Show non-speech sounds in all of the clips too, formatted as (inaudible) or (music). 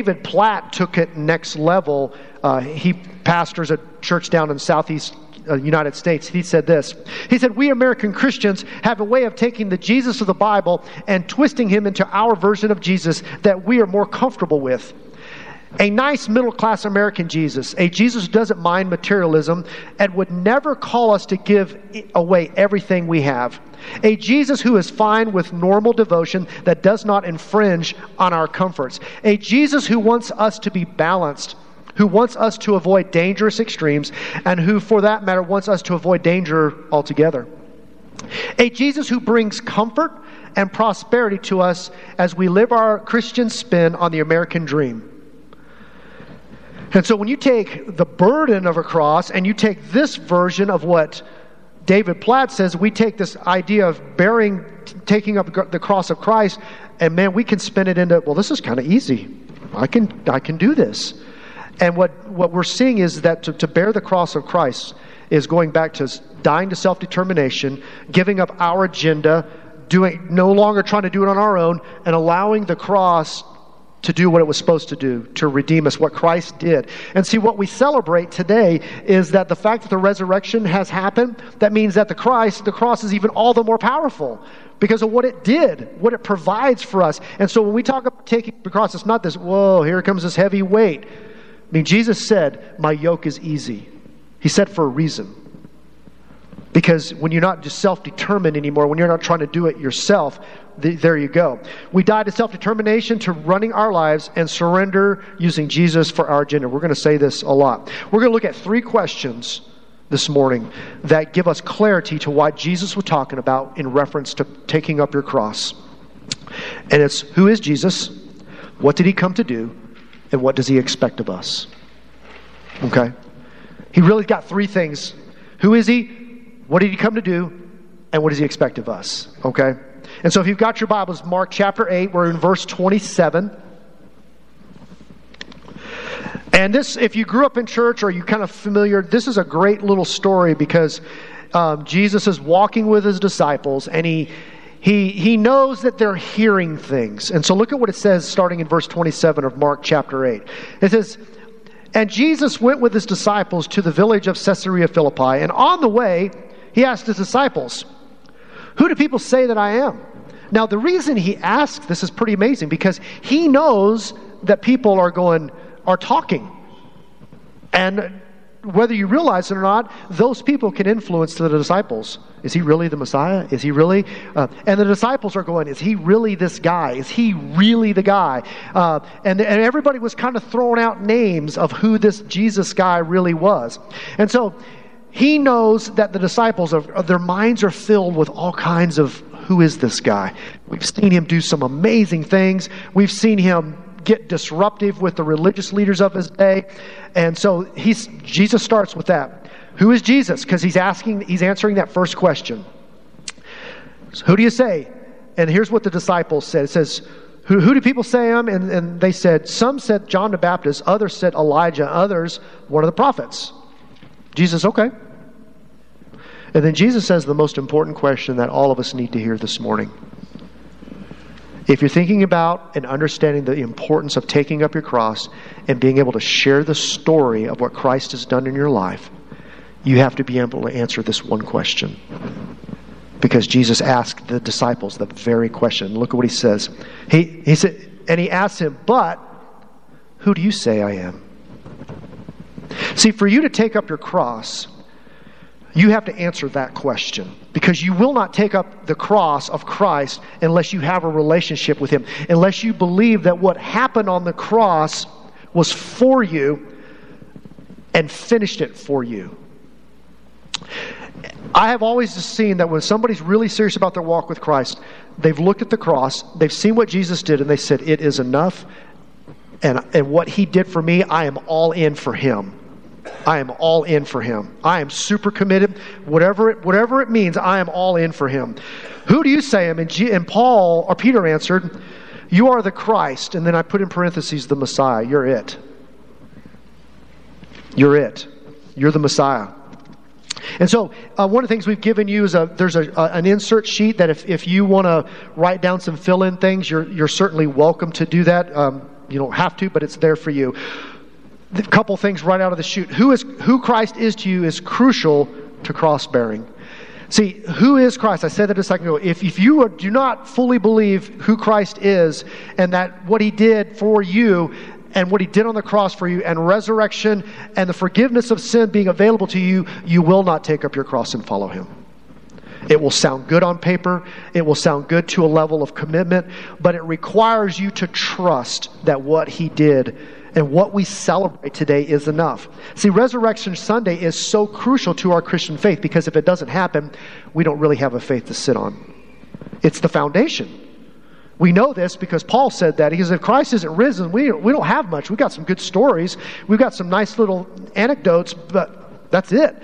David Platt took it next level. Uh, he pastors a church down in southeast uh, United States. He said this. He said, "We American Christians have a way of taking the Jesus of the Bible and twisting him into our version of Jesus that we are more comfortable with." A nice middle class American Jesus, a Jesus who doesn't mind materialism and would never call us to give away everything we have. A Jesus who is fine with normal devotion that does not infringe on our comforts. A Jesus who wants us to be balanced, who wants us to avoid dangerous extremes, and who, for that matter, wants us to avoid danger altogether. A Jesus who brings comfort and prosperity to us as we live our Christian spin on the American dream. And so when you take the burden of a cross and you take this version of what David Platt says, we take this idea of bearing, taking up the cross of Christ, and man, we can spin it into, well, this is kind of easy. I can, I can do this. And what, what we're seeing is that to, to bear the cross of Christ is going back to dying to self determination, giving up our agenda, doing no longer trying to do it on our own, and allowing the cross to do what it was supposed to do, to redeem us, what Christ did. And see, what we celebrate today is that the fact that the resurrection has happened, that means that the Christ, the cross is even all the more powerful because of what it did, what it provides for us. And so when we talk about taking the cross, it's not this, whoa, here comes this heavy weight. I mean, Jesus said, My yoke is easy. He said for a reason. Because when you're not just self determined anymore, when you're not trying to do it yourself, the, there you go. We die to self determination, to running our lives, and surrender using Jesus for our agenda. We're going to say this a lot. We're going to look at three questions this morning that give us clarity to what Jesus was talking about in reference to taking up your cross. And it's who is Jesus? What did he come to do? And what does he expect of us? Okay? He really got three things. Who is he? What did he come to do? And what does he expect of us? Okay? And so if you've got your Bibles, Mark chapter 8, we're in verse 27. And this, if you grew up in church or you kind of familiar, this is a great little story because um, Jesus is walking with his disciples and he, he, he knows that they're hearing things. And so look at what it says starting in verse 27 of Mark chapter 8. It says, And Jesus went with his disciples to the village of Caesarea Philippi, and on the way, he asked his disciples, Who do people say that I am? Now, the reason he asked this is pretty amazing because he knows that people are going, are talking. And whether you realize it or not, those people can influence the disciples. Is he really the Messiah? Is he really? Uh, and the disciples are going, Is he really this guy? Is he really the guy? Uh, and, and everybody was kind of throwing out names of who this Jesus guy really was. And so he knows that the disciples, are, uh, their minds are filled with all kinds of who is this guy? We've seen him do some amazing things. We've seen him get disruptive with the religious leaders of his day. And so he's, Jesus starts with that. Who is Jesus? Because he's asking, he's answering that first question. So who do you say? And here's what the disciples said. It says, who, who do people say him? And, and they said, some said John the Baptist, others said Elijah, others one of the prophets. Jesus, okay. And then Jesus says the most important question that all of us need to hear this morning. If you're thinking about and understanding the importance of taking up your cross and being able to share the story of what Christ has done in your life, you have to be able to answer this one question. Because Jesus asked the disciples the very question. Look at what he says. He, he said, and he asked him, But who do you say I am? See, for you to take up your cross, you have to answer that question because you will not take up the cross of Christ unless you have a relationship with Him, unless you believe that what happened on the cross was for you and finished it for you. I have always seen that when somebody's really serious about their walk with Christ, they've looked at the cross, they've seen what Jesus did, and they said, It is enough. And, and what He did for me, I am all in for Him. I am all in for him. I am super committed. Whatever it, whatever it means, I am all in for him. Who do you say him? And, G, and Paul or Peter answered, You are the Christ. And then I put in parentheses the Messiah. You're it. You're it. You're the Messiah. And so, uh, one of the things we've given you is a, there's a, a, an insert sheet that if, if you want to write down some fill in things, you're, you're certainly welcome to do that. Um, you don't have to, but it's there for you. A couple things right out of the chute. Who is who Christ is to you is crucial to cross bearing. See, who is Christ? I said that a second ago. If, if you do not fully believe who Christ is and that what he did for you and what he did on the cross for you and resurrection and the forgiveness of sin being available to you, you will not take up your cross and follow him. It will sound good on paper. It will sound good to a level of commitment, but it requires you to trust that what he did and what we celebrate today is enough. See, Resurrection Sunday is so crucial to our Christian faith because if it doesn't happen, we don't really have a faith to sit on. It's the foundation. We know this because Paul said that. He says, if Christ isn't risen, we, we don't have much. We've got some good stories, we've got some nice little anecdotes, but that's it.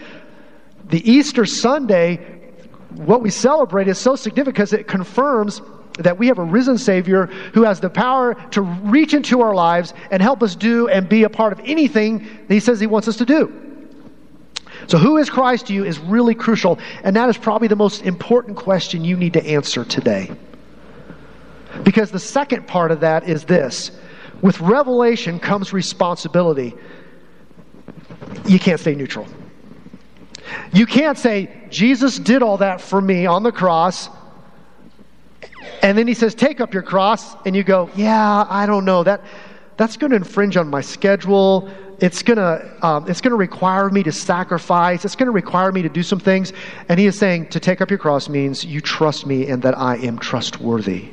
The Easter Sunday, what we celebrate is so significant because it confirms that we have a risen Savior who has the power to reach into our lives and help us do and be a part of anything He says He wants us to do. So, who is Christ to you is really crucial, and that is probably the most important question you need to answer today. Because the second part of that is this with revelation comes responsibility. You can't stay neutral. You can't say, Jesus did all that for me on the cross. And then he says, Take up your cross. And you go, Yeah, I don't know. That, that's going to infringe on my schedule. It's going to um, it's going to require me to sacrifice. It's going to require me to do some things. And he is saying, To take up your cross means you trust me and that I am trustworthy.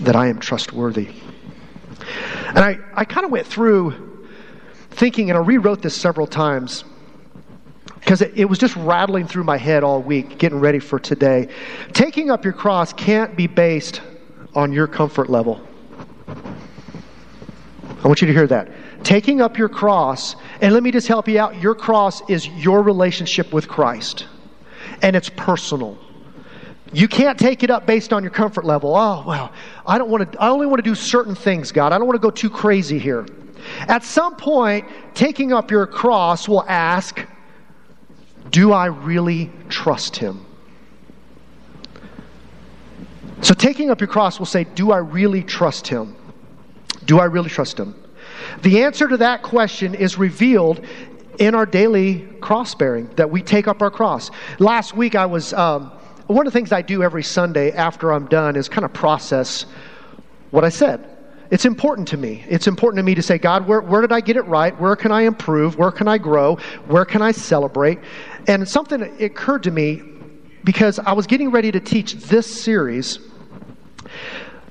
That I am trustworthy. And I, I kind of went through thinking, and I rewrote this several times because it, it, was just rattling through my head all week, getting ready for today. Taking up your cross can't be based on your comfort level. I want you to hear that. Taking up your cross, and let me just help you out your cross is your relationship with Christ, and it's personal. You can't take it up based on your comfort level. Oh, well, I don't want to, I only want to do certain things, God. I don't want to go too crazy here. At some point, taking up your cross will ask, do I really trust him? So, taking up your cross will say, Do I really trust him? Do I really trust him? The answer to that question is revealed in our daily cross bearing, that we take up our cross. Last week, I was, um, one of the things I do every Sunday after I'm done is kind of process what I said. It's important to me. It's important to me to say, God, where, where did I get it right? Where can I improve? Where can I grow? Where can I celebrate? And something occurred to me because I was getting ready to teach this series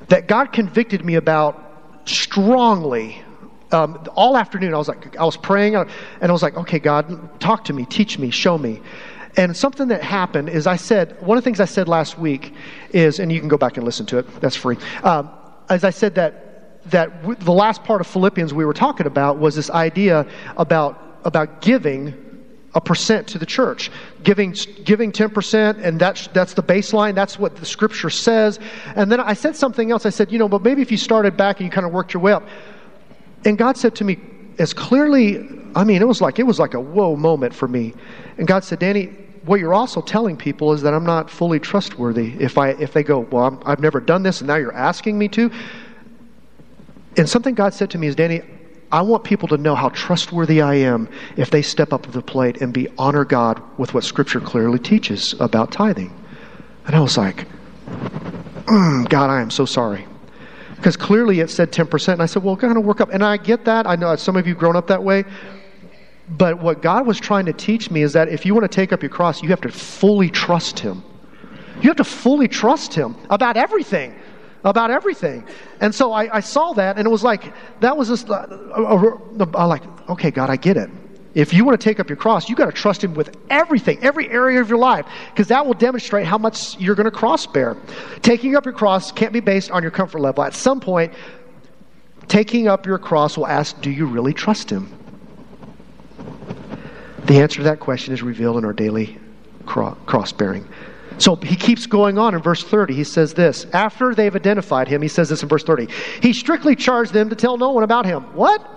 that God convicted me about strongly. Um, all afternoon, I was like, I was praying, and I was like, okay, God, talk to me, teach me, show me. And something that happened is I said, one of the things I said last week is, and you can go back and listen to it, that's free. Um, as I said that that w- the last part of Philippians we were talking about was this idea about about giving a percent to the church, giving giving ten percent, and that's that's the baseline. That's what the scripture says. And then I said something else. I said, you know, but maybe if you started back and you kind of worked your way up. And God said to me as clearly, I mean, it was like it was like a whoa moment for me. And God said, Danny, what you're also telling people is that I'm not fully trustworthy. If I if they go, well, i have never done this, and now you're asking me to. And something God said to me is, Danny, I want people to know how trustworthy I am if they step up to the plate and be honor God with what Scripture clearly teaches about tithing. And I was like, mm, God, I am so sorry. Because clearly it said 10%. And I said, well, to work up. And I get that. I know some of you grown up that way. But what God was trying to teach me is that if you want to take up your cross, you have to fully trust Him. You have to fully trust Him about everything about everything. And so I, I saw that, and it was like, that was just, uh, like, okay, God, I get it. If you want to take up your cross, you got to trust Him with everything, every area of your life, because that will demonstrate how much you're going to cross bear. Taking up your cross can't be based on your comfort level. At some point, taking up your cross will ask, Do you really trust Him? The answer to that question is revealed in our daily cross bearing. So he keeps going on in verse 30. He says this After they've identified him, he says this in verse 30. He strictly charged them to tell no one about him. What?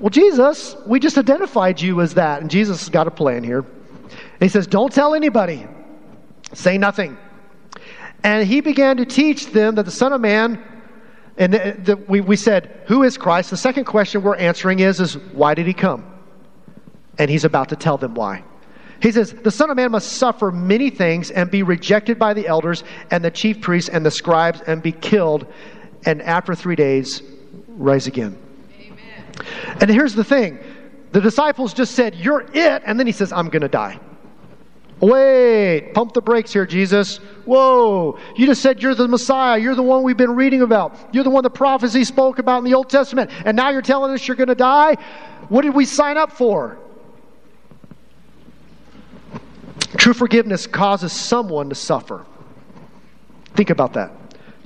Well, Jesus, we just identified you as that. And Jesus has got a plan here. He says, Don't tell anybody, say nothing. And he began to teach them that the Son of Man And the, the, we, we said, Who is Christ? The second question we're answering is, is Why did he come? And he's about to tell them why. He says, The Son of Man must suffer many things and be rejected by the elders and the chief priests and the scribes and be killed, and after three days, rise again. Amen. And here's the thing the disciples just said, You're it. And then he says, I'm going to die. Wait, pump the brakes here, Jesus. Whoa, you just said you're the Messiah. You're the one we've been reading about. You're the one the prophecy spoke about in the Old Testament. And now you're telling us you're going to die? What did we sign up for? True forgiveness causes someone to suffer. Think about that.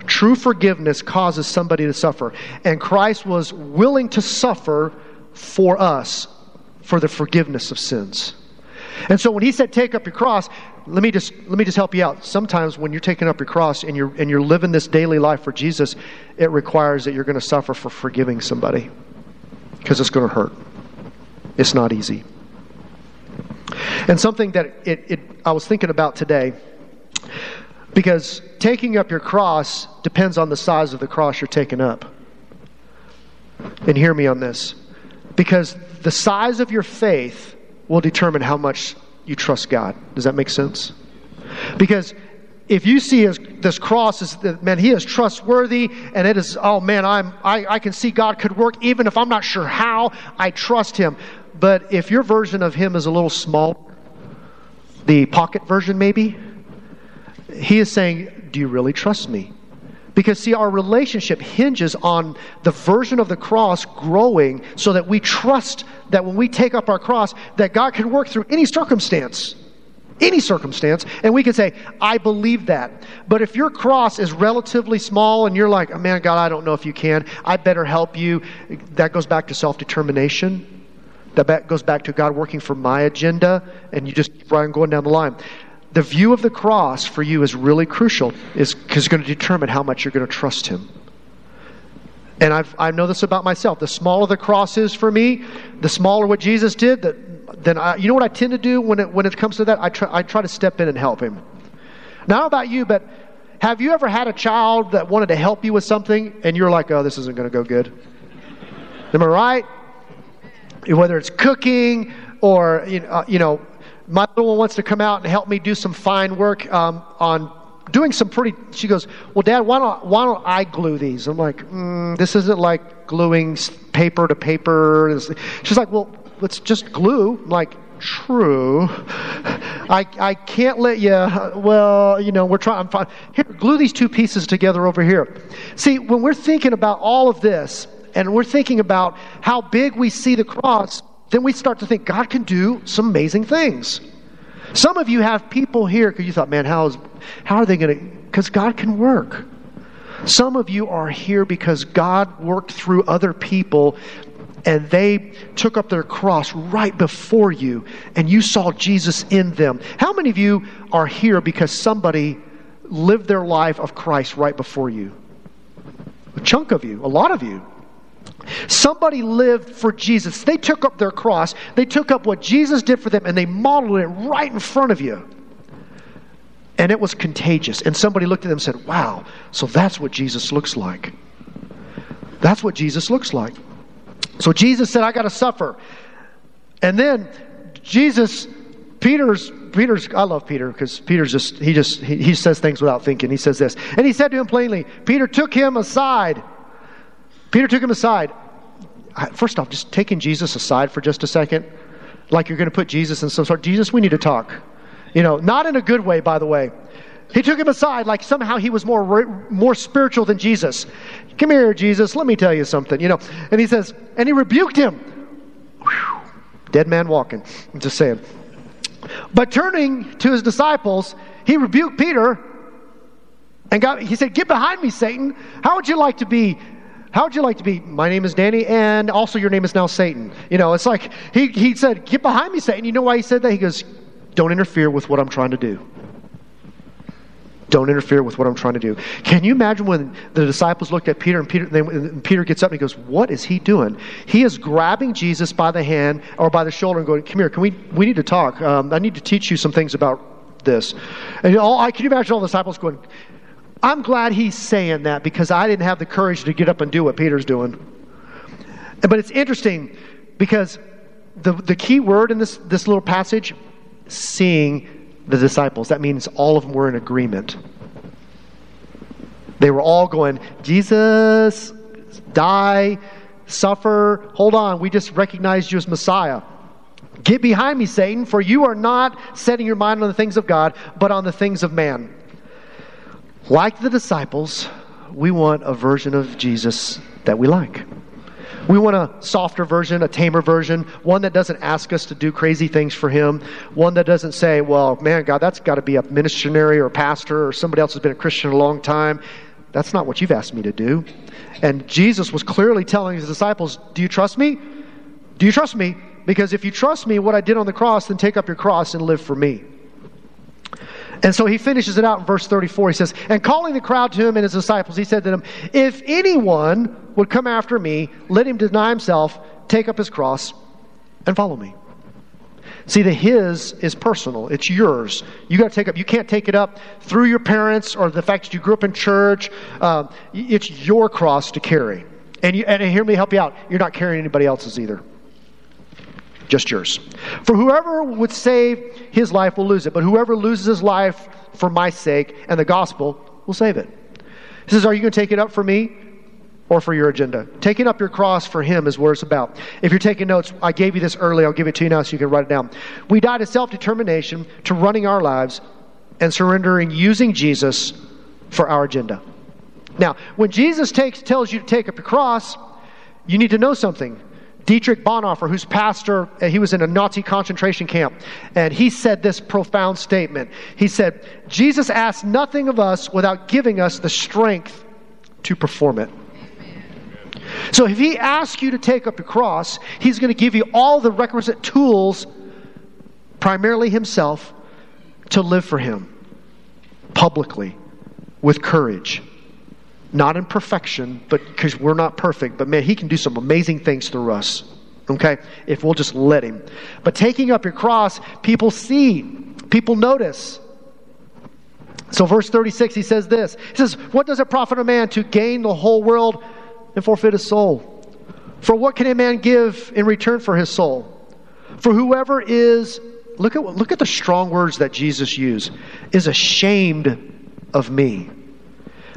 True forgiveness causes somebody to suffer. And Christ was willing to suffer for us for the forgiveness of sins. And so when he said take up your cross, let me just let me just help you out. Sometimes when you're taking up your cross and you're and you're living this daily life for Jesus, it requires that you're going to suffer for forgiving somebody because it's going to hurt. It's not easy. And something that it, it I was thinking about today because taking up your cross depends on the size of the cross you're taking up. And hear me on this. Because the size of your faith will determine how much you trust God. Does that make sense? Because if you see his, this cross as man, he is trustworthy, and it is oh man, I'm I, I can see God could work even if I'm not sure how. I trust him. But if your version of him is a little small, the pocket version maybe, he is saying, Do you really trust me? Because, see, our relationship hinges on the version of the cross growing so that we trust that when we take up our cross, that God can work through any circumstance. Any circumstance, and we can say, I believe that. But if your cross is relatively small and you're like, oh, man, God, I don't know if you can, I better help you, that goes back to self determination. That goes back to God working for my agenda, and you just keep going down the line the view of the cross for you is really crucial, is because it's going to determine how much you're going to trust Him. And I've, I know this about myself. The smaller the cross is for me, the smaller what Jesus did, that, then I, you know what I tend to do when it, when it comes to that? I try, I try to step in and help him. Now, about you, but have you ever had a child that wanted to help you with something and you're like, oh, this isn't going to go good? Am I right? Whether it's cooking or, you know, uh, you know my little one wants to come out and help me do some fine work um, on doing some pretty. She goes, "Well, Dad, why don't why don't I glue these?" I'm like, mm, "This isn't like gluing paper to paper." She's like, "Well, let's just glue." I'm like, "True, I I can't let you." Well, you know, we're trying. I'm fine. Here, glue these two pieces together over here. See, when we're thinking about all of this, and we're thinking about how big we see the cross then we start to think God can do some amazing things. Some of you have people here because you thought, man, how, is, how are they going to? Because God can work. Some of you are here because God worked through other people and they took up their cross right before you and you saw Jesus in them. How many of you are here because somebody lived their life of Christ right before you? A chunk of you, a lot of you. Somebody lived for Jesus. They took up their cross, they took up what Jesus did for them, and they modeled it right in front of you. And it was contagious. And somebody looked at them and said, Wow, so that's what Jesus looks like. That's what Jesus looks like. So Jesus said, I got to suffer. And then Jesus, Peter's, Peter's, I love Peter because Peter's just, he just, he, he says things without thinking. He says this. And he said to him plainly, Peter took him aside Peter took him aside. First off, just taking Jesus aside for just a second, like you're going to put Jesus in some sort. Jesus, we need to talk. You know, not in a good way, by the way. He took him aside like somehow he was more more spiritual than Jesus. Come here, Jesus. Let me tell you something. You know, and he says, and he rebuked him. Whew, dead man walking. I'm just saying. But turning to his disciples, he rebuked Peter and got, he said, Get behind me, Satan. How would you like to be how would you like to be? My name is Danny, and also your name is now Satan. You know, it's like he, he said, Get behind me, Satan. You know why he said that? He goes, Don't interfere with what I'm trying to do. Don't interfere with what I'm trying to do. Can you imagine when the disciples looked at Peter and Peter, and Peter gets up and he goes, What is he doing? He is grabbing Jesus by the hand or by the shoulder and going, Come here, can we, we need to talk. Um, I need to teach you some things about this. And all, I can you imagine all the disciples going, I'm glad he's saying that because I didn't have the courage to get up and do what Peter's doing. But it's interesting because the, the key word in this, this little passage, seeing the disciples, that means all of them were in agreement. They were all going, Jesus, die, suffer. Hold on, we just recognized you as Messiah. Get behind me, Satan, for you are not setting your mind on the things of God, but on the things of man. Like the disciples, we want a version of Jesus that we like. We want a softer version, a tamer version, one that doesn't ask us to do crazy things for Him, one that doesn't say, well, man, God, that's got to be a missionary or a pastor or somebody else who's been a Christian a long time. That's not what you've asked me to do. And Jesus was clearly telling his disciples, Do you trust me? Do you trust me? Because if you trust me, what I did on the cross, then take up your cross and live for me. And so he finishes it out in verse 34. He says, And calling the crowd to him and his disciples, he said to them, If anyone would come after me, let him deny himself, take up his cross, and follow me. See, the his is personal. It's yours. You got to take up. You can't take it up through your parents or the fact that you grew up in church. Uh, it's your cross to carry. And, you, and hear me help you out. You're not carrying anybody else's either. Just yours. For whoever would save his life will lose it, but whoever loses his life for my sake and the gospel will save it. He says, Are you going to take it up for me? or for your agenda. Taking up your cross for Him is what it's about. If you're taking notes, I gave you this early. I'll give it to you now so you can write it down. We die to self determination, to running our lives, and surrendering using Jesus for our agenda. Now, when Jesus takes, tells you to take up your cross, you need to know something. Dietrich Bonhoeffer, who's pastor, uh, he was in a Nazi concentration camp, and he said this profound statement. He said, Jesus asked nothing of us without giving us the strength to perform it. So if he asks you to take up your cross, he's going to give you all the requisite tools, primarily himself, to live for him publicly with courage. Not in perfection, but because we're not perfect, but man, he can do some amazing things through us. Okay? If we'll just let him. But taking up your cross, people see, people notice. So, verse 36, he says this He says, What does it profit a man to gain the whole world and forfeit his soul. For what can a man give in return for his soul? For whoever is, look at, look at the strong words that Jesus used, is ashamed of me,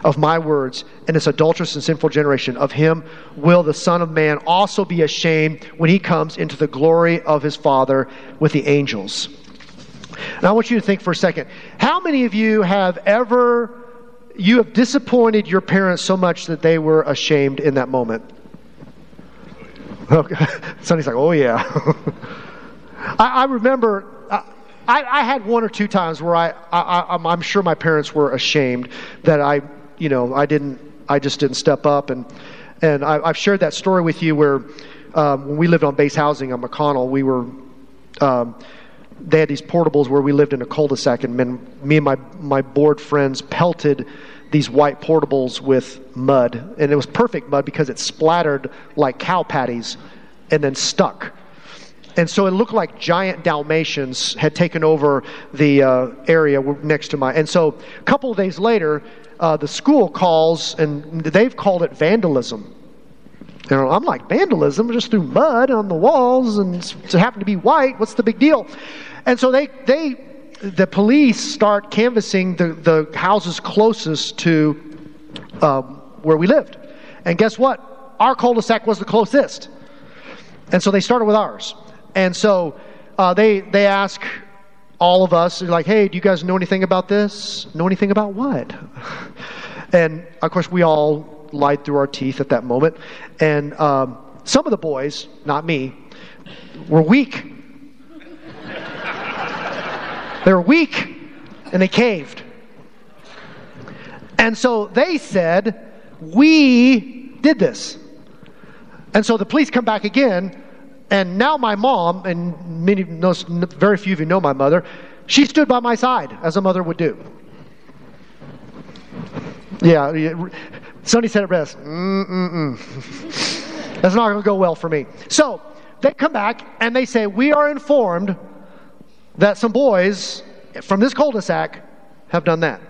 of my words, and this adulterous and sinful generation. Of him will the Son of Man also be ashamed when he comes into the glory of his Father with the angels. Now I want you to think for a second. How many of you have ever you have disappointed your parents so much that they were ashamed in that moment. Okay. (laughs) Sonny's like, oh yeah. (laughs) I, I, remember uh, I, I, had one or two times where I, I, I'm sure my parents were ashamed that I, you know, I didn't, I just didn't step up. And, and I, have shared that story with you where um, when we lived on base housing on McConnell, we were, um, they had these portables where we lived in a cul-de-sac, and me and my, my bored friends pelted these white portables with mud. And it was perfect mud because it splattered like cow patties and then stuck. And so it looked like giant Dalmatians had taken over the uh, area next to my. And so a couple of days later, uh, the school calls and they've called it vandalism. And I'm like, vandalism? Just threw mud on the walls and it happened to be white. What's the big deal? And so they, they, the police start canvassing the, the houses closest to um, where we lived. And guess what? Our cul de sac was the closest. And so they started with ours. And so uh, they, they ask all of us, are like, hey, do you guys know anything about this? Know anything about what? (laughs) And of course, we all lied through our teeth at that moment. And um, some of the boys, not me, were weak. (laughs) they were weak and they caved. And so they said, We did this. And so the police come back again. And now my mom, and many, very few of you know my mother, she stood by my side as a mother would do. Yeah, Sonny said it best. Mm-mm-mm. (laughs) That's not going to go well for me. So they come back and they say, We are informed that some boys from this cul de sac have done that.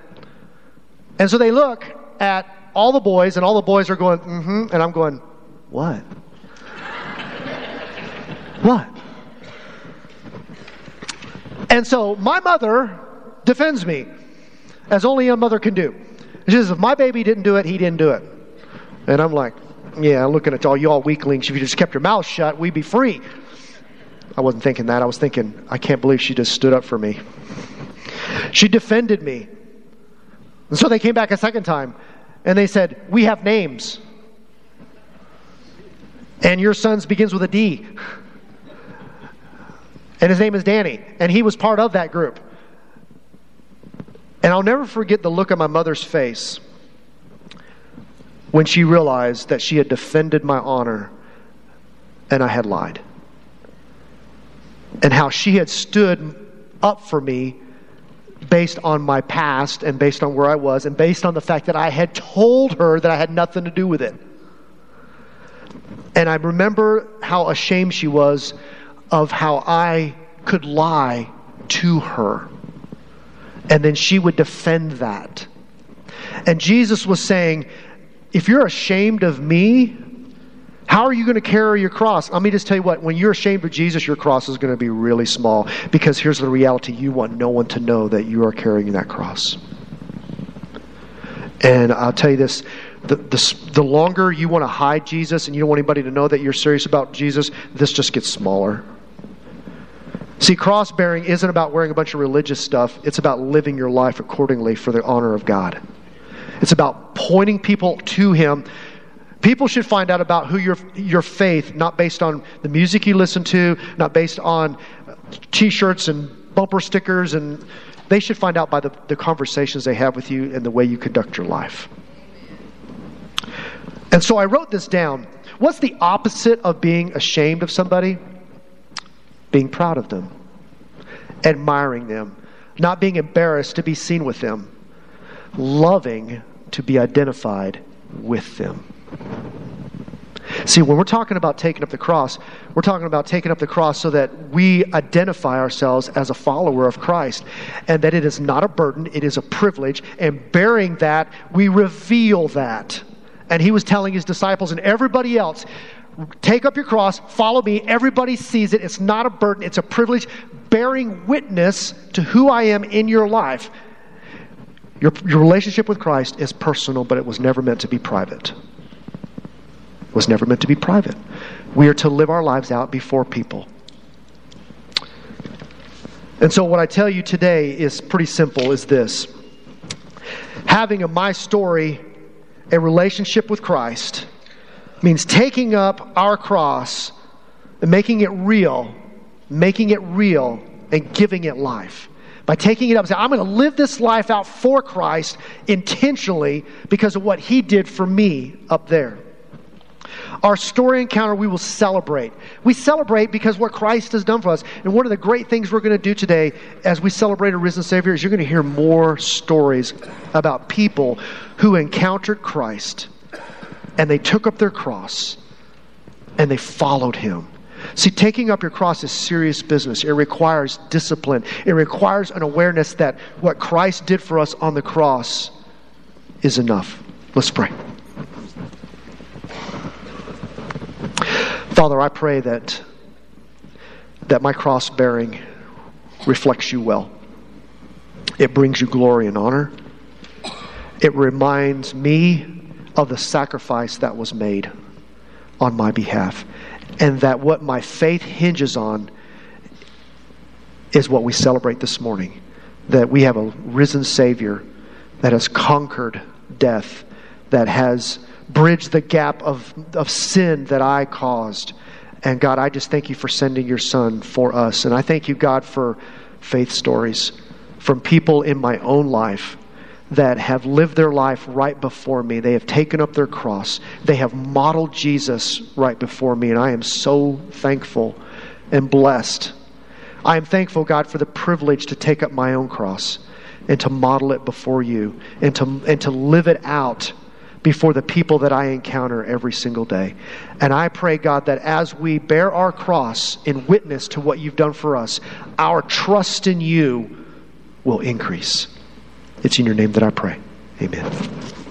And so they look at all the boys, and all the boys are going, mm hmm. And I'm going, what? What? And so my mother defends me, as only a mother can do. She says, if my baby didn't do it, he didn't do it. And I'm like, yeah, I'm looking at all y'all weaklings, if you just kept your mouth shut, we'd be free. I wasn't thinking that. I was thinking, I can't believe she just stood up for me. She defended me. And so they came back a second time and they said, We have names. And your son's begins with a D. And his name is Danny. And he was part of that group. And I'll never forget the look on my mother's face when she realized that she had defended my honor and I had lied. And how she had stood up for me based on my past and based on where I was and based on the fact that I had told her that I had nothing to do with it. And I remember how ashamed she was of how I could lie to her. And then she would defend that. And Jesus was saying, if you're ashamed of me, how are you going to carry your cross? Let me just tell you what, when you're ashamed of Jesus, your cross is going to be really small because here's the reality you want no one to know that you are carrying that cross. And I'll tell you this the, the, the longer you want to hide Jesus and you don't want anybody to know that you're serious about Jesus, this just gets smaller. See, cross bearing isn't about wearing a bunch of religious stuff, it's about living your life accordingly for the honor of God. It's about pointing people to Him People should find out about who your, your faith, not based on the music you listen to, not based on t shirts and bumper stickers, and they should find out by the, the conversations they have with you and the way you conduct your life. And so I wrote this down. What's the opposite of being ashamed of somebody? Being proud of them, admiring them, not being embarrassed to be seen with them, loving to be identified with them. See, when we're talking about taking up the cross, we're talking about taking up the cross so that we identify ourselves as a follower of Christ and that it is not a burden, it is a privilege. And bearing that, we reveal that. And he was telling his disciples and everybody else, take up your cross, follow me. Everybody sees it. It's not a burden, it's a privilege, bearing witness to who I am in your life. Your, your relationship with Christ is personal, but it was never meant to be private It was never meant to be private. We are to live our lives out before people. And so what I tell you today is pretty simple is this. Having a my story, a relationship with Christ means taking up our cross and making it real, making it real and giving it life. By taking it up saying, I'm going to live this life out for Christ intentionally because of what he did for me up there. Our story encounter, we will celebrate. We celebrate because what Christ has done for us. And one of the great things we're going to do today as we celebrate a risen Savior is you're going to hear more stories about people who encountered Christ and they took up their cross and they followed him. See, taking up your cross is serious business. It requires discipline. It requires an awareness that what Christ did for us on the cross is enough. Let's pray. Father, I pray that, that my cross bearing reflects you well. It brings you glory and honor. It reminds me of the sacrifice that was made on my behalf. And that what my faith hinges on is what we celebrate this morning. That we have a risen Savior that has conquered death, that has bridged the gap of, of sin that I caused. And God, I just thank you for sending your son for us. And I thank you, God, for faith stories from people in my own life that have lived their life right before me. They have taken up their cross, they have modeled Jesus right before me. And I am so thankful and blessed. I am thankful, God, for the privilege to take up my own cross and to model it before you and to, and to live it out before the people that I encounter every single day. And I pray, God, that as we bear our cross in witness to what you've done for us, our trust in you will increase. It's in your name that I pray. Amen.